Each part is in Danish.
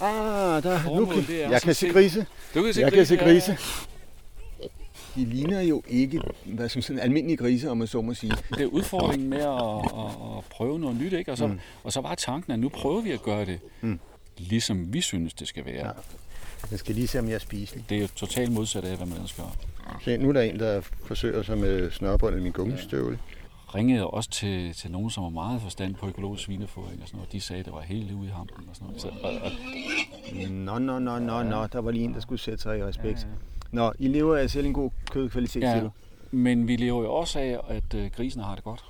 Ah, der, nu kan, det er jeg kan se grise. Du kan se Jeg kan se ja, grise. De ligner jo ikke, hvad som sådan almindelige grise, om man så må sige. Det er udfordringen med at, at, at prøve noget nyt, ikke? Og så, mm. og så var tanken, at nu prøver vi at gøre det, mm. ligesom vi synes, det skal være. Ja. Jeg skal lige se, om jeg er spiselig. Det er jo totalt modsat af, hvad man ellers gør. Se, nu er der en, der forsøger sig med snørbånd i min gummistøvle. Ringede også til, til nogen, som var meget forstand på økologisk svinefodring og sådan noget. De sagde, at det var helt ude i hampen og sådan noget. Så, og, og, Nå, nå, nå, nå, nå. Der var lige en, der skulle sætte sig i respekt. Nå, I lever af selv en god kødkvalitet, siger ja, du? men vi lever jo også af, at øh, grisene har det godt.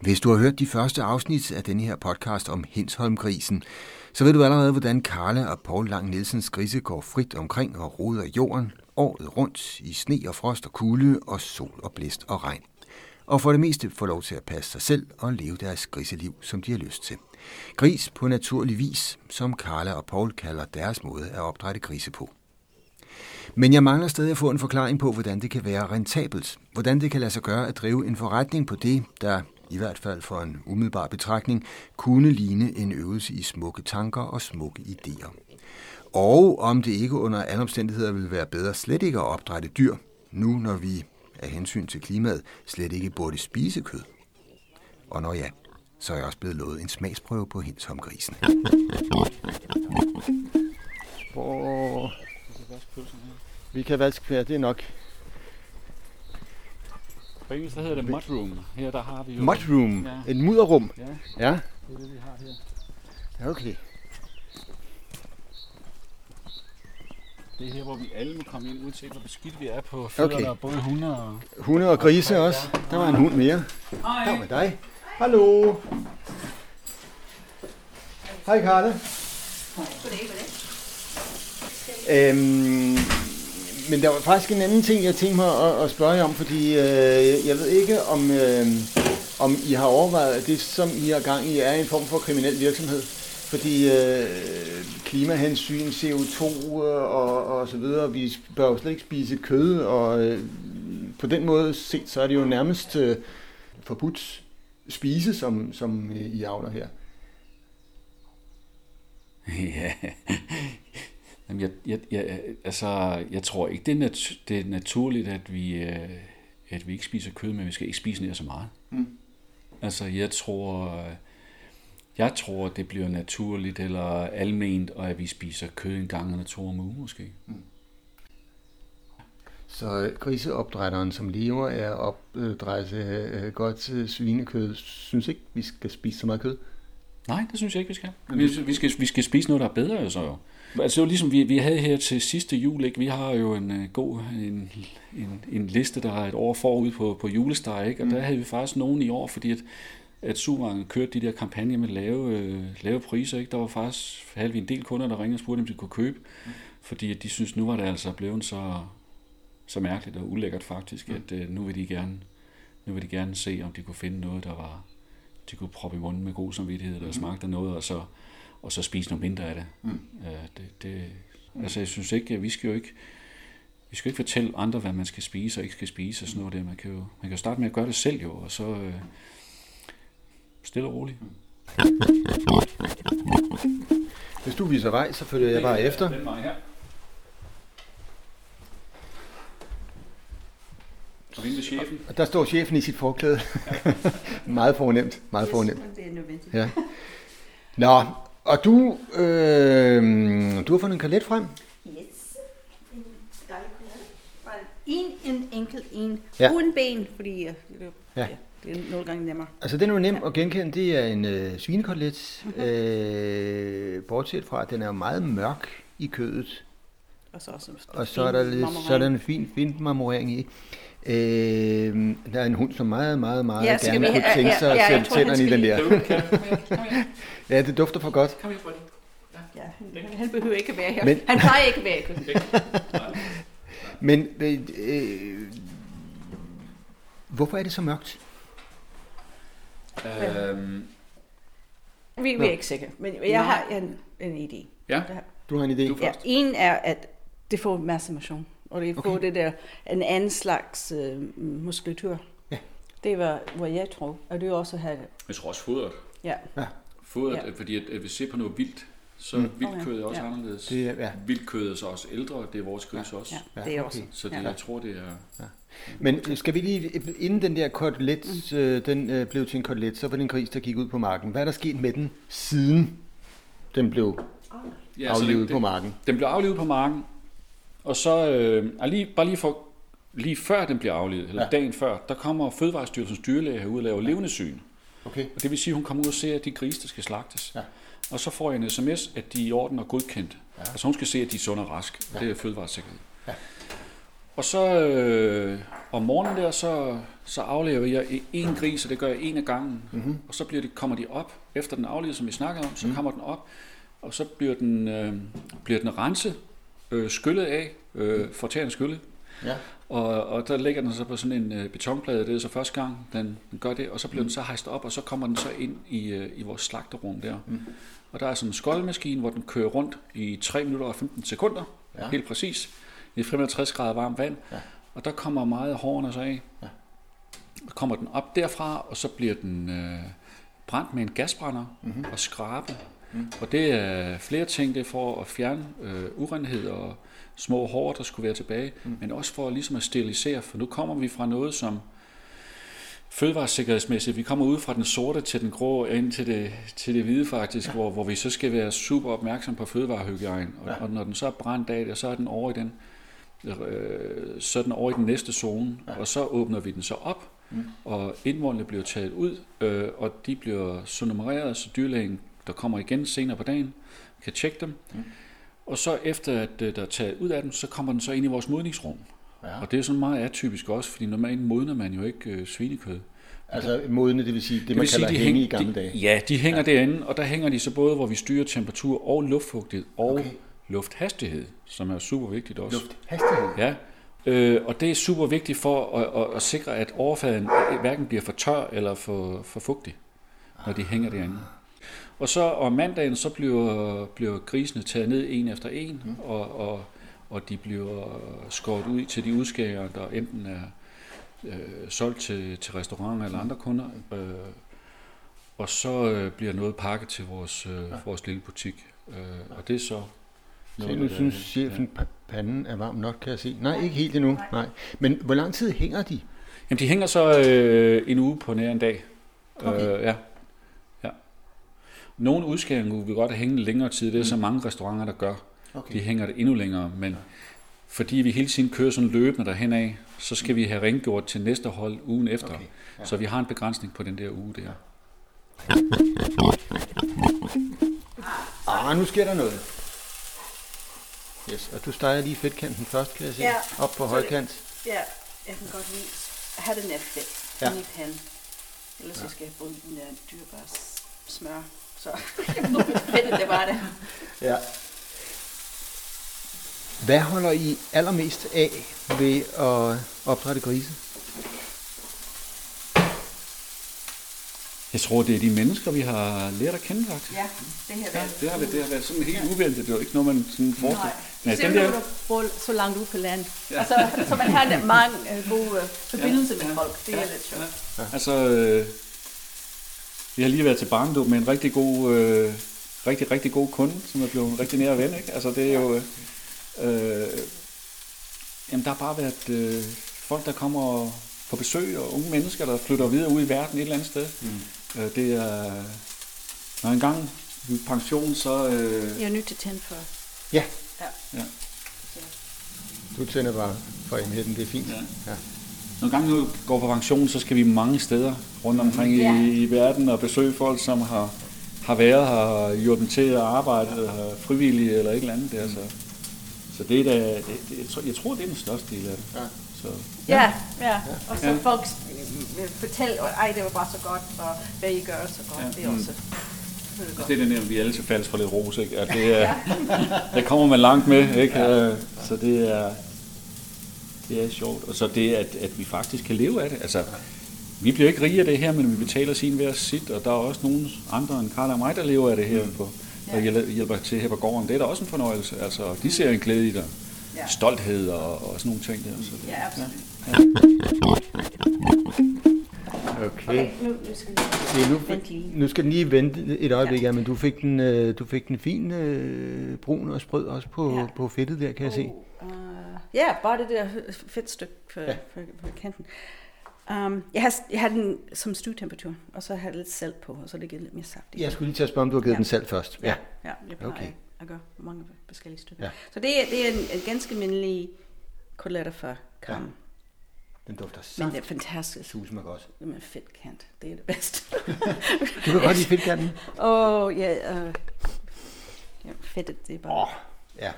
Hvis du har hørt de første afsnit af denne her podcast om Hensholmgrisen, så ved du allerede, hvordan Karla og Paul Lang Nielsens grise går frit omkring og roder i jorden, året rundt i sne og frost og kulde og sol og blæst og regn. Og for det meste får lov til at passe sig selv og leve deres griseliv, som de har lyst til. Gris på naturlig vis, som Karla og Paul kalder deres måde at opdrætte grise på. Men jeg mangler stadig at få en forklaring på, hvordan det kan være rentabelt. Hvordan det kan lade sig gøre at drive en forretning på det, der i hvert fald for en umiddelbar betragtning, kunne ligne en øvelse i smukke tanker og smukke idéer. Og om det ikke under alle omstændigheder vil være bedre slet ikke at opdrætte dyr, nu når vi af hensyn til klimaet slet ikke burde spise kød. Og når ja, så er jeg også blevet lovet en smagsprøve på Hensholmgrisen. Hvor... Vi kan vaske hver, det er nok. På engelsk der hedder det mudroom. Her der har vi jo... Mudroom. Ja. Et mudderrum. Ja, Ja, det er det, vi har her. ja okay. Det er her, hvor vi alle må komme ind, uanset hvor beskidt vi er på fødderne, Okay. både hunde og... Hunde og grise også. Der var en hund mere. Der med dig. Hallo. Hej Karle. Øhm, men der var faktisk en anden ting, jeg tænkte mig at, at spørge jer om, fordi øh, jeg ved ikke, om, øh, om I har overvejet, at det, som I har gang i, er en form for kriminel virksomhed. Fordi øh, klimahensyn, CO2 øh, og, og så videre, vi bør jo slet ikke spise kød, og øh, på den måde set, så er det jo nærmest øh, forbudt spise, som, som øh, I avler her. Ja. Jamen, jeg, jeg, jeg, altså, jeg tror ikke, det er, nat- det er naturligt, at vi, øh, at vi ikke spiser kød, men vi skal ikke spise nær så meget. Mm. Altså, jeg tror, jeg tror, det bliver naturligt eller alment, og at vi spiser kød en gang eller to om ugen måske. Så øh, griseopdrætteren, som lever af at opdrætte øh, godt øh, svinekød, synes ikke, vi skal spise så meget kød? Nej, det synes jeg ikke, vi skal. Vi, vi, skal, vi skal spise noget, der er bedre så jo. Altså det var ligesom vi, vi havde her til sidste jul, ikke? vi har jo en uh, god en, en, en liste, der er et år forud på, på julesteg, ikke? og der havde vi faktisk nogen i år, fordi at, at Suvangen kørte de der kampagner med lave, øh, lave priser. Ikke? Der var faktisk, havde vi en del kunder, der ringede og spurgte, om de kunne købe, fordi at de synes nu var det altså blevet så, så mærkeligt og ulækkert faktisk, at øh, nu vil de gerne nu vil de gerne se, om de kunne finde noget, der var, de kunne proppe i munden med god samvittighed, der smagte af noget, og så, og så spise noget mindre af det. Mm. Uh, det, det altså, jeg synes ikke, at vi skal jo ikke, vi skal ikke fortælle andre, hvad man skal spise og ikke skal spise og sådan noget der. Man kan jo, man kan jo starte med at gøre det selv jo, og så øh, stille og roligt. Hvis du viser vej, så følger jeg bare efter. Den vej her. Ved chefen. Og der står chefen i sit forklæde. meget fornemt, meget fornemt. Det er nødvendigt. Ja. Nå, og du, øh, du har fundet en kalet frem. Yes. En dejlig chokolade. Bare En, en enkelt en. Ja. Ja. Uden ben, fordi øh, det, Ja. ja. det er nogle gange nemmere. Altså, den er jo nem at genkende. Det er en øh, svinekotelet. øh, bortset fra, at den er jo meget mørk i kødet. Og så, også Og så er der, lidt, så er der en fin, fin marmorering i. Øh, der er en hund, som meget, meget, meget Ja, ja, gerne kunne ja, tænke ja, sig at ja, jeg sætte tænderne i den der. ja, det dufter for godt. Kom her. Ja, han, han behøver ikke at være her. Men- han plejer ikke at være køkkenet. Men øh, øh, hvorfor er det så mørkt? Øhm, Vi, vi er ikke sikre, men jeg har en, en idé. ja, Du har en idé? Du Ja, en er, at det får masse motion, og det får Okay. det der, en anden slags øh, muskulatur. Ja. Det var, hvor jeg tror, og det er også have det. jeg tror også fodret. Ja. Fodret, Ja. ja. fordi at, at vi ser på noget vildt, så mm. vildkødet er også Ja. anderledes. Det er, ja. Vildkødet er så også ældre, det er vores gris også. Ja, Ja, det er okay. også. Så det, ja. jeg tror, det er... Men skal vi lige, inden den der kotelet, øh, den øh, blev til en kotelet, så var det en gris, der gik ud på marken. Hvad er der sket med den, siden den blev Ja, aflevet den, på marken? Den blev aflevet på marken, og så, øh, er lige, bare lige for, lige før den bliver aflevet, eller Ja. ja. dagen før, der kommer Fødevarestyrelsens dyrlæge herud og laver levende syn. Okay. Og det vil sige, at hun kommer ud og ser, at de grise, der skal slagtes. Ja. Og så får jeg en sms, at de er i orden og godkendt. Ja. Altså hun skal se, at de er sunde og raske. Ja. Det er fødevaresikkerhed. Ja. Og så øh, om morgenen der, så, så aflever jeg en gris, og det gør jeg en af gangen. Mm-hmm. Og så bliver det, kommer de op, efter den aflevede, som vi snakkede om, så mm. kommer den op, og så bliver den, øh, bliver den renset, øh, skyllet af, øh, fortærende skyllet. Ja. Og, og der ligger den så på sådan en øh, betonplade, det er så første gang, den, den gør det, og så bliver den så hejst op, og så kommer den så ind i, øh, i vores slagterum der. Mm. Og der er sådan en skoldmaskine, hvor den kører rundt i 3 minutter og 15 sekunder, Ja. helt præcis, i 65 grader varmt vand. Ja. Og der kommer meget hårene så af. Ja. Så kommer den op derfra, og så bliver den øh, brændt med en gasbrænder mm-hmm. og skrabet. Mm. Og det er flere ting, det er for at fjerne øh, urenhed og små hår, der skulle være tilbage, mm. men også for ligesom at sterilisere, for nu kommer vi fra noget, som fødevaresikkerhedsmæssigt, vi kommer ud fra den sorte til den grå, ind til det, til det hvide faktisk, ja. hvor, hvor vi så skal være super opmærksom på fødevarehygiejne. Og, Ja. og når den så er brændt af det, så er den over i den, øh, så er den over i den næste zone, ja. og så åbner vi den så op, mm. og indvoldene bliver taget ud, øh, og de bliver så nummereret, så dyrlægen, der kommer igen senere på dagen, kan tjekke dem. Mm. Og så efter at øh, der er taget ud af dem, så kommer den så ind i vores modningsrum. Ja. Og det er sådan meget atypisk også, fordi normalt modner man jo ikke øh, svinekød. Altså modne, det vil sige det, Det man vil sige, kalder de hænge i hænger, gamle de, dage. Ja, de hænger ja. derinde, og der hænger de så både, hvor vi styrer temperatur og luftfugtighed og okay. lufthastighed, som er super vigtigt også. Lufthastighed. Ja, øh, og det er super vigtigt for at, at, at sikre, at overfladen hverken bliver for tør eller for, for fugtig, når de hænger derinde. Og så om mandagen, så bliver, bliver grisene taget ned en efter en, mm. og, og, og de bliver skåret ud til de udskæringer, der enten er øh, solgt til, til restauranter eller andre kunder. Øh, og så øh, bliver noget pakket til vores, øh, vores lille butik. Øh, og det er så... Noget, nu der- synes chefen, pa- panden er varm nok, kan jeg se. Nej, ikke helt endnu. Nej. Men hvor lang tid hænger de? Jamen, de hænger så øh, en uge på nær en dag. Okay. Øh, ja. ja. Nogle udskæringer vil godt hænge længere tid. Det er så mange restauranter, der gør. Okay. De hænger det endnu længere, men fordi vi hele tiden kører sådan løbende derhen af, så skal vi have rengjort til næste hold ugen efter. Okay, ja. ja. Så vi har en begrænsning på den der uge der. Ah, nu sker der noget. Yes, og du steger lige fedtkanten først, kan jeg se. Ja, Op på højkant. Ja, jeg kan godt lide at have den her fedt Ja. ja. i panden. Ellers så skal jeg bruge den der dyrbare smør. Så fedt, det var det. Ja. Hvad holder I allermest af ved at opdrætte grise? Jeg tror, det er de mennesker, vi har lært at kende, faktisk. Ja, det her Ja, været. det har været, det har været sådan helt uventet. Det er jo ikke noget, man sådan forestiller. Nej, Ja, især den der, du bor så langt ude på land. Ja. Altså, så man har mange øh, gode øh, forbindelser med folk. Det er lidt sjovt. Altså, øh, vi har lige været til barndåb med en rigtig god, øh, rigtig, rigtig god kunde, som er blevet en rigtig nær ven, ikke? Altså, det er jo... Øh, øh, jamen, der har bare været øh, folk, der kommer på besøg, og unge mennesker, der flytter videre ud i verden et eller andet sted. Mm. Øh, det er... Når en gang vi er pension, så... Øh, Jeg er nødt til at tænde for. Ja. Ja. ja. Du tænder bare for enheden, det er fint. Ja. Ja. Når gange nu går på pension, så skal vi mange steder rundt omkring Ja. i, i verden og besøge folk, som har, har været her og hjulpet dem til at arbejde, eller frivillige eller et eller andet der. Så, så det er da, det, det, jeg, tror, jeg tror, det er den største del af det. Ja. Så, Ja, ja. Og så Ja. folk øh, fortæller, ej, det var bare så godt, og hvad I gør så godt. Ja. Det er også det er det er den vi alle til faldes for lidt ros, ikke? At det er, der kommer man langt med, ikke? Ja. Så det er, det er sjovt. Og så det, at, at vi faktisk kan leve af det. Altså, vi bliver ikke rige af det her, men vi betaler sin hver sit, og der er også nogle andre end Karl og mig, der lever af det her på, og hjælper, hjælper til her på gården. Det er da også en fornøjelse. Altså, de ser en glæde i det. Ja. Stolthed og, og sådan nogle ting der. Så, Ja, absolut. Okay. Okay, nu, nu skal vi Se, nu, nu skal den lige vente et øjeblik, ja. men du fik den, øh, du fik den fin øh, brun og sprød også på, Ja. på fedtet der, kan jeg se. Ja, bare det der fedtstykke på, Ja. ja. på, på kanten. Um, jeg, har, jeg har den som stuetemperatur, og så har jeg lidt salt på, og så ligger lidt mere saft. Jeg skulle lige til at spørge, om du har givet Ja. den salt først. Ja. ja det plejer Okay. okay. at gøre mange forskellige stykker. Ja. Så det er, det er en, en ganske almindelig koteletter for kram. Ja. Den dufter Men det saft. er fantastisk. Susen mig godt. Med fedt kant. Det er det bedste. Du kan godt lide fedtkanten? Åh, oh, ja. Uh, ja, fedtet, det er bare... Oh, ja.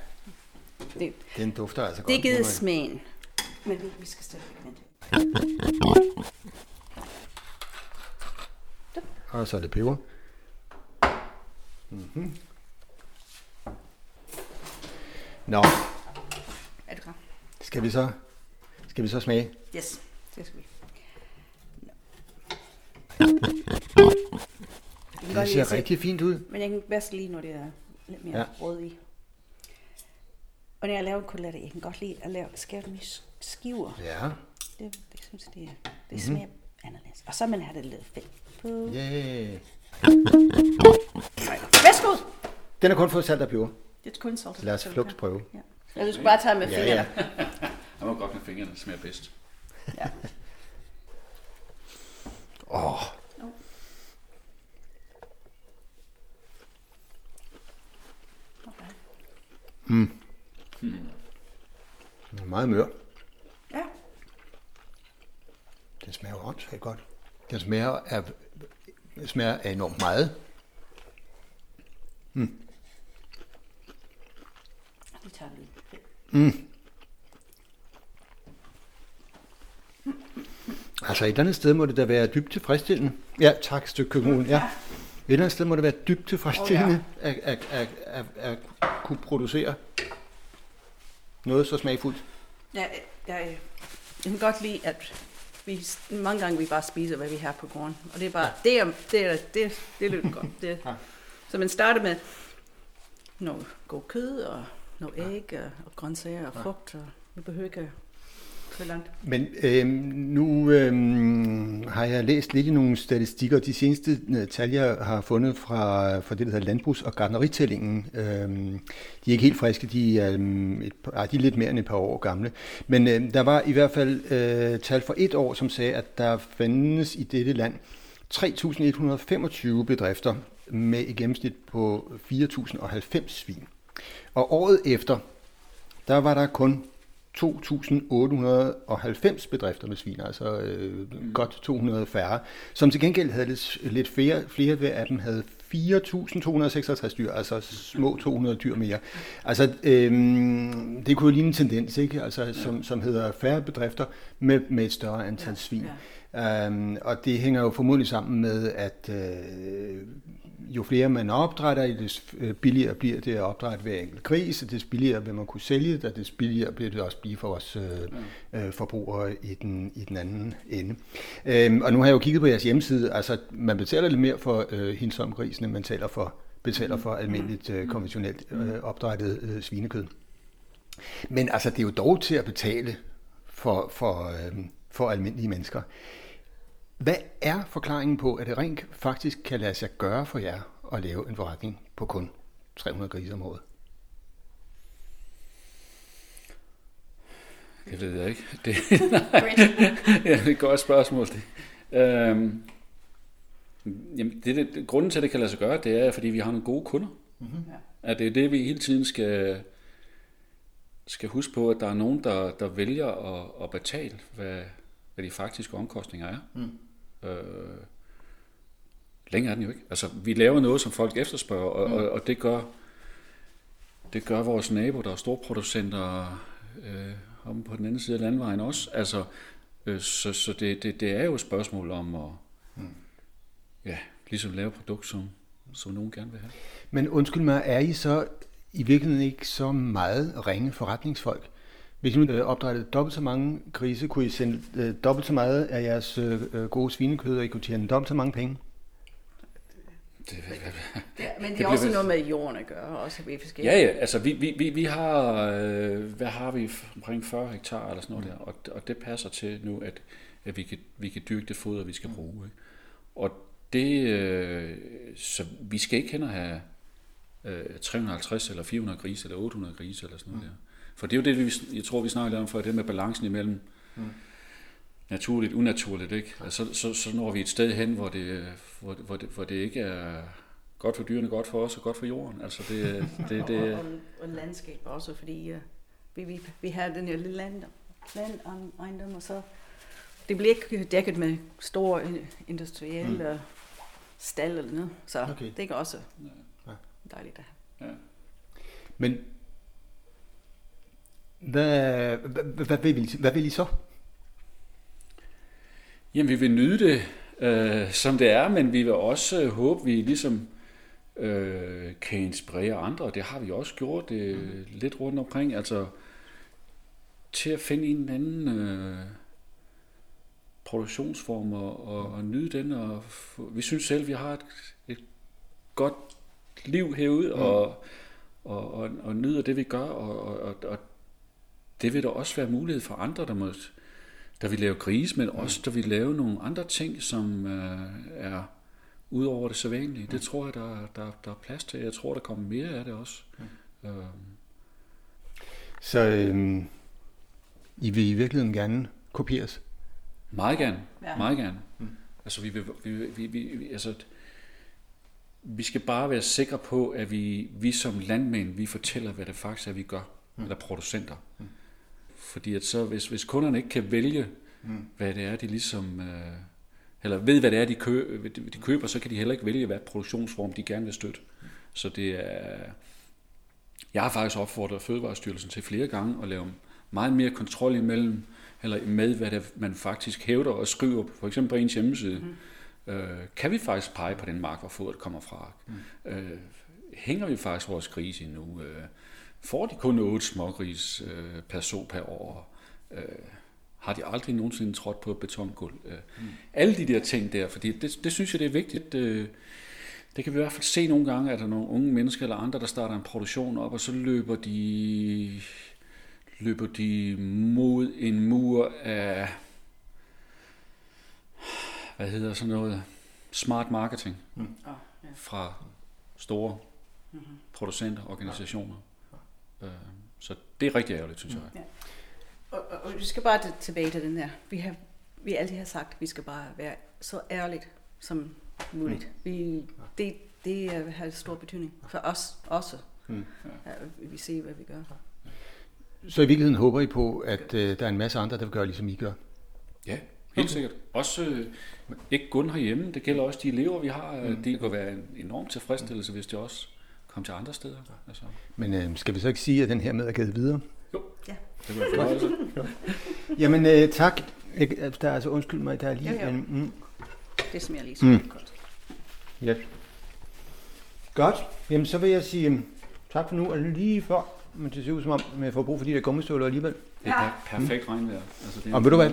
Det, Den dufter altså godt. det giver smagen. Men vi, vi skal stadigvæk vente. Og så er det peber. Mm-hmm. Nå, Er du klar? skal vi så, skal vi så smage? Yes, det skal vi. Det ser rigtig fint ud. Men jeg kan bedst lide, når det er lidt mere ja. rød i. Og når jeg laver koteletter, jeg kan godt lide at lave skære dem i sk- skiver. Ja, Det, det synes jeg, det, er- det smager anderledes. Og så man har det lidt fedt på. yeah. Værsgo! Den har kun fået salt og peber. Det er kun salt. Lad os flugt prøve. Ja. Ja, du skal bare tage med Ja, fingrene. ja. Jeg må godt med fingrene, det smager bedst. Ja. Åh, den er meget mør. ja. Den smager jo åndssvagt godt. Den smager af, smager af enormt meget. Vi tager lidt fedt. Altså et eller andet sted må det da være dybt tilfredsstillende. Ja, tak, stykke køkken. Ja. Et eller andet sted må det være dybt tilfredsstillende oh, ja. at, at, at, at, at kunne producere noget så smagfuldt. Ja, jeg, jeg, kan godt lide, at vi, mange gange vi bare spiser, hvad vi har på gården. Og det er bare, ja. det, er, det, er, det, det lyder godt. Det, Ja. Så man starter med noget god kød og noget æg og, og grøntsager og frugt. Og vi behøver ikke så langt. Men øh, nu øh, har jeg læst lidt i nogle statistikker. De seneste øh, tal, jeg har fundet fra, fra det, der hedder Landbrugs- og Gardneritællingen, øh, de er ikke helt friske. De er, øh, et, ah, de er lidt mere end et par år gamle. Men øh, der var i hvert fald øh, tal for et år, som sagde, at der findes i dette land 3.125 bedrifter med et gennemsnit på 4.090 svin. Og året efter, der var der kun 2.890 bedrifter med svin, altså øh, godt 200 færre, som til gengæld havde lidt, lidt flere, flere af dem havde 4.266 dyr, altså små 200 dyr mere. Altså, øh, det kunne jo ligne en tendens, ikke? Altså, som, som hedder færre bedrifter med, med et større antal Ja, svin. Um, og det hænger jo formodentlig sammen med, at øh, jo flere man opdrætter, des øh, billigere bliver det at opdrætte hver enkelt gris, og des billigere vil man kunne sælge det, og des billigere bliver det også blive for os øh, øh, forbrugere i den, i den anden ende. Um, og nu har jeg jo kigget på jeres hjemmeside, altså man betaler lidt mere for øh, hinsomgrisene, man betaler for, betaler for almindeligt øh, konventionelt øh, opdrættet øh, svinekød. Men altså, det er jo dog til at betale for, for, øh, for almindelige mennesker. Hvad er forklaringen på, at det rent faktisk kan lade sig gøre for jer at lave en forretning på kun 300 grise om året? Det ved jeg ikke. Det, ja, det er et godt spørgsmål. Det. Øhm, jamen, det, det, grunden til, at det kan lade sig gøre, det er, fordi vi har nogle gode kunder. Mm-hmm. Ja. At det er det, vi hele tiden skal, skal huske på, at der er nogen, der, der vælger at, at betale, hvad, hvad de faktiske omkostninger er. Mm. Øh, længere er den jo ikke. Altså, vi laver noget, som folk efterspørger, og, mm. og, og det gør det gør vores nabo, der er storproducenter øh, om på den anden side af landvejen også. Altså, øh, så så det, det, det er jo et spørgsmål om at mm. ja, ligesom lave et produkt, som, som nogen gerne vil have. Men undskyld mig, er I så i virkeligheden ikke så meget ringe forretningsfolk? Hvis I nu øh, opdrættede dobbelt så mange grise, kunne I sende øh, dobbelt så meget af jeres øh, øh, gode svinekød, og I kunne tjene dobbelt så mange penge? Det, Ja, men det, Det er også noget med jorden at gøre, også ved forskellige. Ja, ja, altså vi, vi, vi, vi har, øh, hvad har vi, omkring 40 hektar eller sådan noget der, og, og det passer til nu, at at vi kan, vi kan dyrke det foder, vi skal bruge. Ikke? Og det, øh, så vi skal ikke hen og have øh, 350 eller 400 grise eller 800 grise eller sådan noget mm. der. For det er jo det, vi, jeg tror, vi snakker lidt om før, det med balancen imellem mm. naturligt og unaturligt. Ikke? Altså, så, så når vi et sted hen, hvor det, hvor, hvor, det, hvor det ikke er godt for dyrene, godt for os og godt for jorden. Altså det, det, det, og, og, og landskab også, fordi uh, vi, vi, vi har den her lille land, landejendom, og så det bliver ikke dækket med store industrielle mm. stald eller noget, så okay. det er også ja. dejligt at have. Ja. Men hvad, hvad, hvad, vil I, hvad vil I så? Jamen, vi vil nyde det, øh, som det er, men vi vil også øh, håbe, vi ligesom øh, kan inspirere andre, og det har vi også gjort det mm. lidt rundt omkring, altså til at finde en anden øh, produktionsform og, og, og nyde den, og vi synes selv, vi har et, et godt liv herude, mm. og, og, og, og nyder det, vi gør, og, og, og det vil der også være mulighed for andre, der, må, der vil lave gris, men også der vil lave nogle andre ting, som øh, er ud over det sædvanlige. Det tror jeg, der, der, der er plads til. Jeg tror, der kommer mere af det også. Øhm. Så øhm, I vil i virkeligheden gerne kopieres? Meget gerne. Ja. Meget gerne. Mm. Altså, vi, vil, vi, vi, vi, vi, altså, vi skal bare være sikre på, at vi, vi som landmænd, vi fortæller, hvad det faktisk er, vi gør. Mm. Eller producenter. Mm. Fordi at så, hvis, hvis kunderne ikke kan vælge, mm. hvad det er, de ligesom... Øh, eller ved, hvad det er, de, kø, de køber, så kan de heller ikke vælge, hvad produktionsform de gerne vil støtte. Så det er... Jeg har faktisk opfordret Fødevarestyrelsen til flere gange at lave meget mere kontrol imellem, eller med, hvad det, man faktisk hævder og skriver, for eksempel på ens hjemmeside. Mm. Øh, kan vi faktisk pege på den mark, hvor fodret kommer fra? Mm. Øh, hænger vi faktisk vores gris endnu? Øh, får de kun otte smågris øh, per så per år? Øh, har de aldrig nogensinde trådt på et betongulv? Øh, mm. Alle de der ting der, fordi det, det synes jeg, det er vigtigt. Øh, det kan vi i hvert fald se nogle gange, at der er nogle unge mennesker eller andre, der starter en produktion op, og så løber de, løber de mod en mur af, hvad hedder sådan noget, smart marketing mm. fra store mm-hmm. producenter, organisationer. Øh, så det er rigtig ærgerligt, synes jeg. Ja. Og, og, og vi skal bare tilbage til den her. Vi har vi altid har sagt, at vi skal bare være så ærligt som muligt. Mm. Vi, det, det har stor betydning for os også. Mm. Ja, vi ser, hvad vi gør. Så i virkeligheden håber I på, at øh, der er en masse andre, der vil gøre, ligesom I gør? Ja, helt okay. sikkert. Også øh, ikke kun herhjemme, det gælder også de elever, vi har. Mm. Det kan være en enorm tilfredsstillelse, hvis det også kommer til andre steder. Altså. Men øh, skal vi så ikke sige, at den her med er givet videre? Jo. Ja. Det var altså. Jamen øh, tak. Der er altså undskyld mig, der er lige jo, jo. en... Mm. Det smager lige så mm. godt. Ja. Godt. Jamen så vil jeg sige um, tak for nu. Og lige før, men det ser ud som om, jeg får brug for de der gummistøvler alligevel. Det er ja. perfekt mm. regnvejr. Altså, det er og ved du hvad?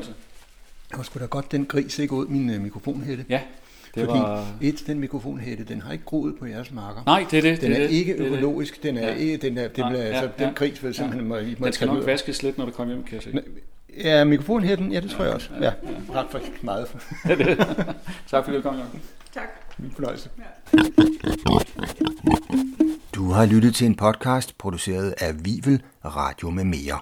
Jeg var sgu da godt den gris ikke ud min uh, mikrofonhætte. Ja, det Fordi var... et, den mikrofonhætte, den har ikke groet på jeres marker. Nej, det er det. Den det, er det, ikke det, økologisk, den er ikke, den er, den, Nej, altså, ja, den gris vil simpelthen... Ja. Må, må den skal nok vaskes lidt, når du kommer hjem, kan jeg se. Ja, mikrofonhætten, ja, det tror ja, jeg også. Ja, ja. ja. Ret for meget. tak fordi du kom, Tak. Min fornøjelse. Ja. Du har lyttet til en podcast produceret af Vivel Radio med mere.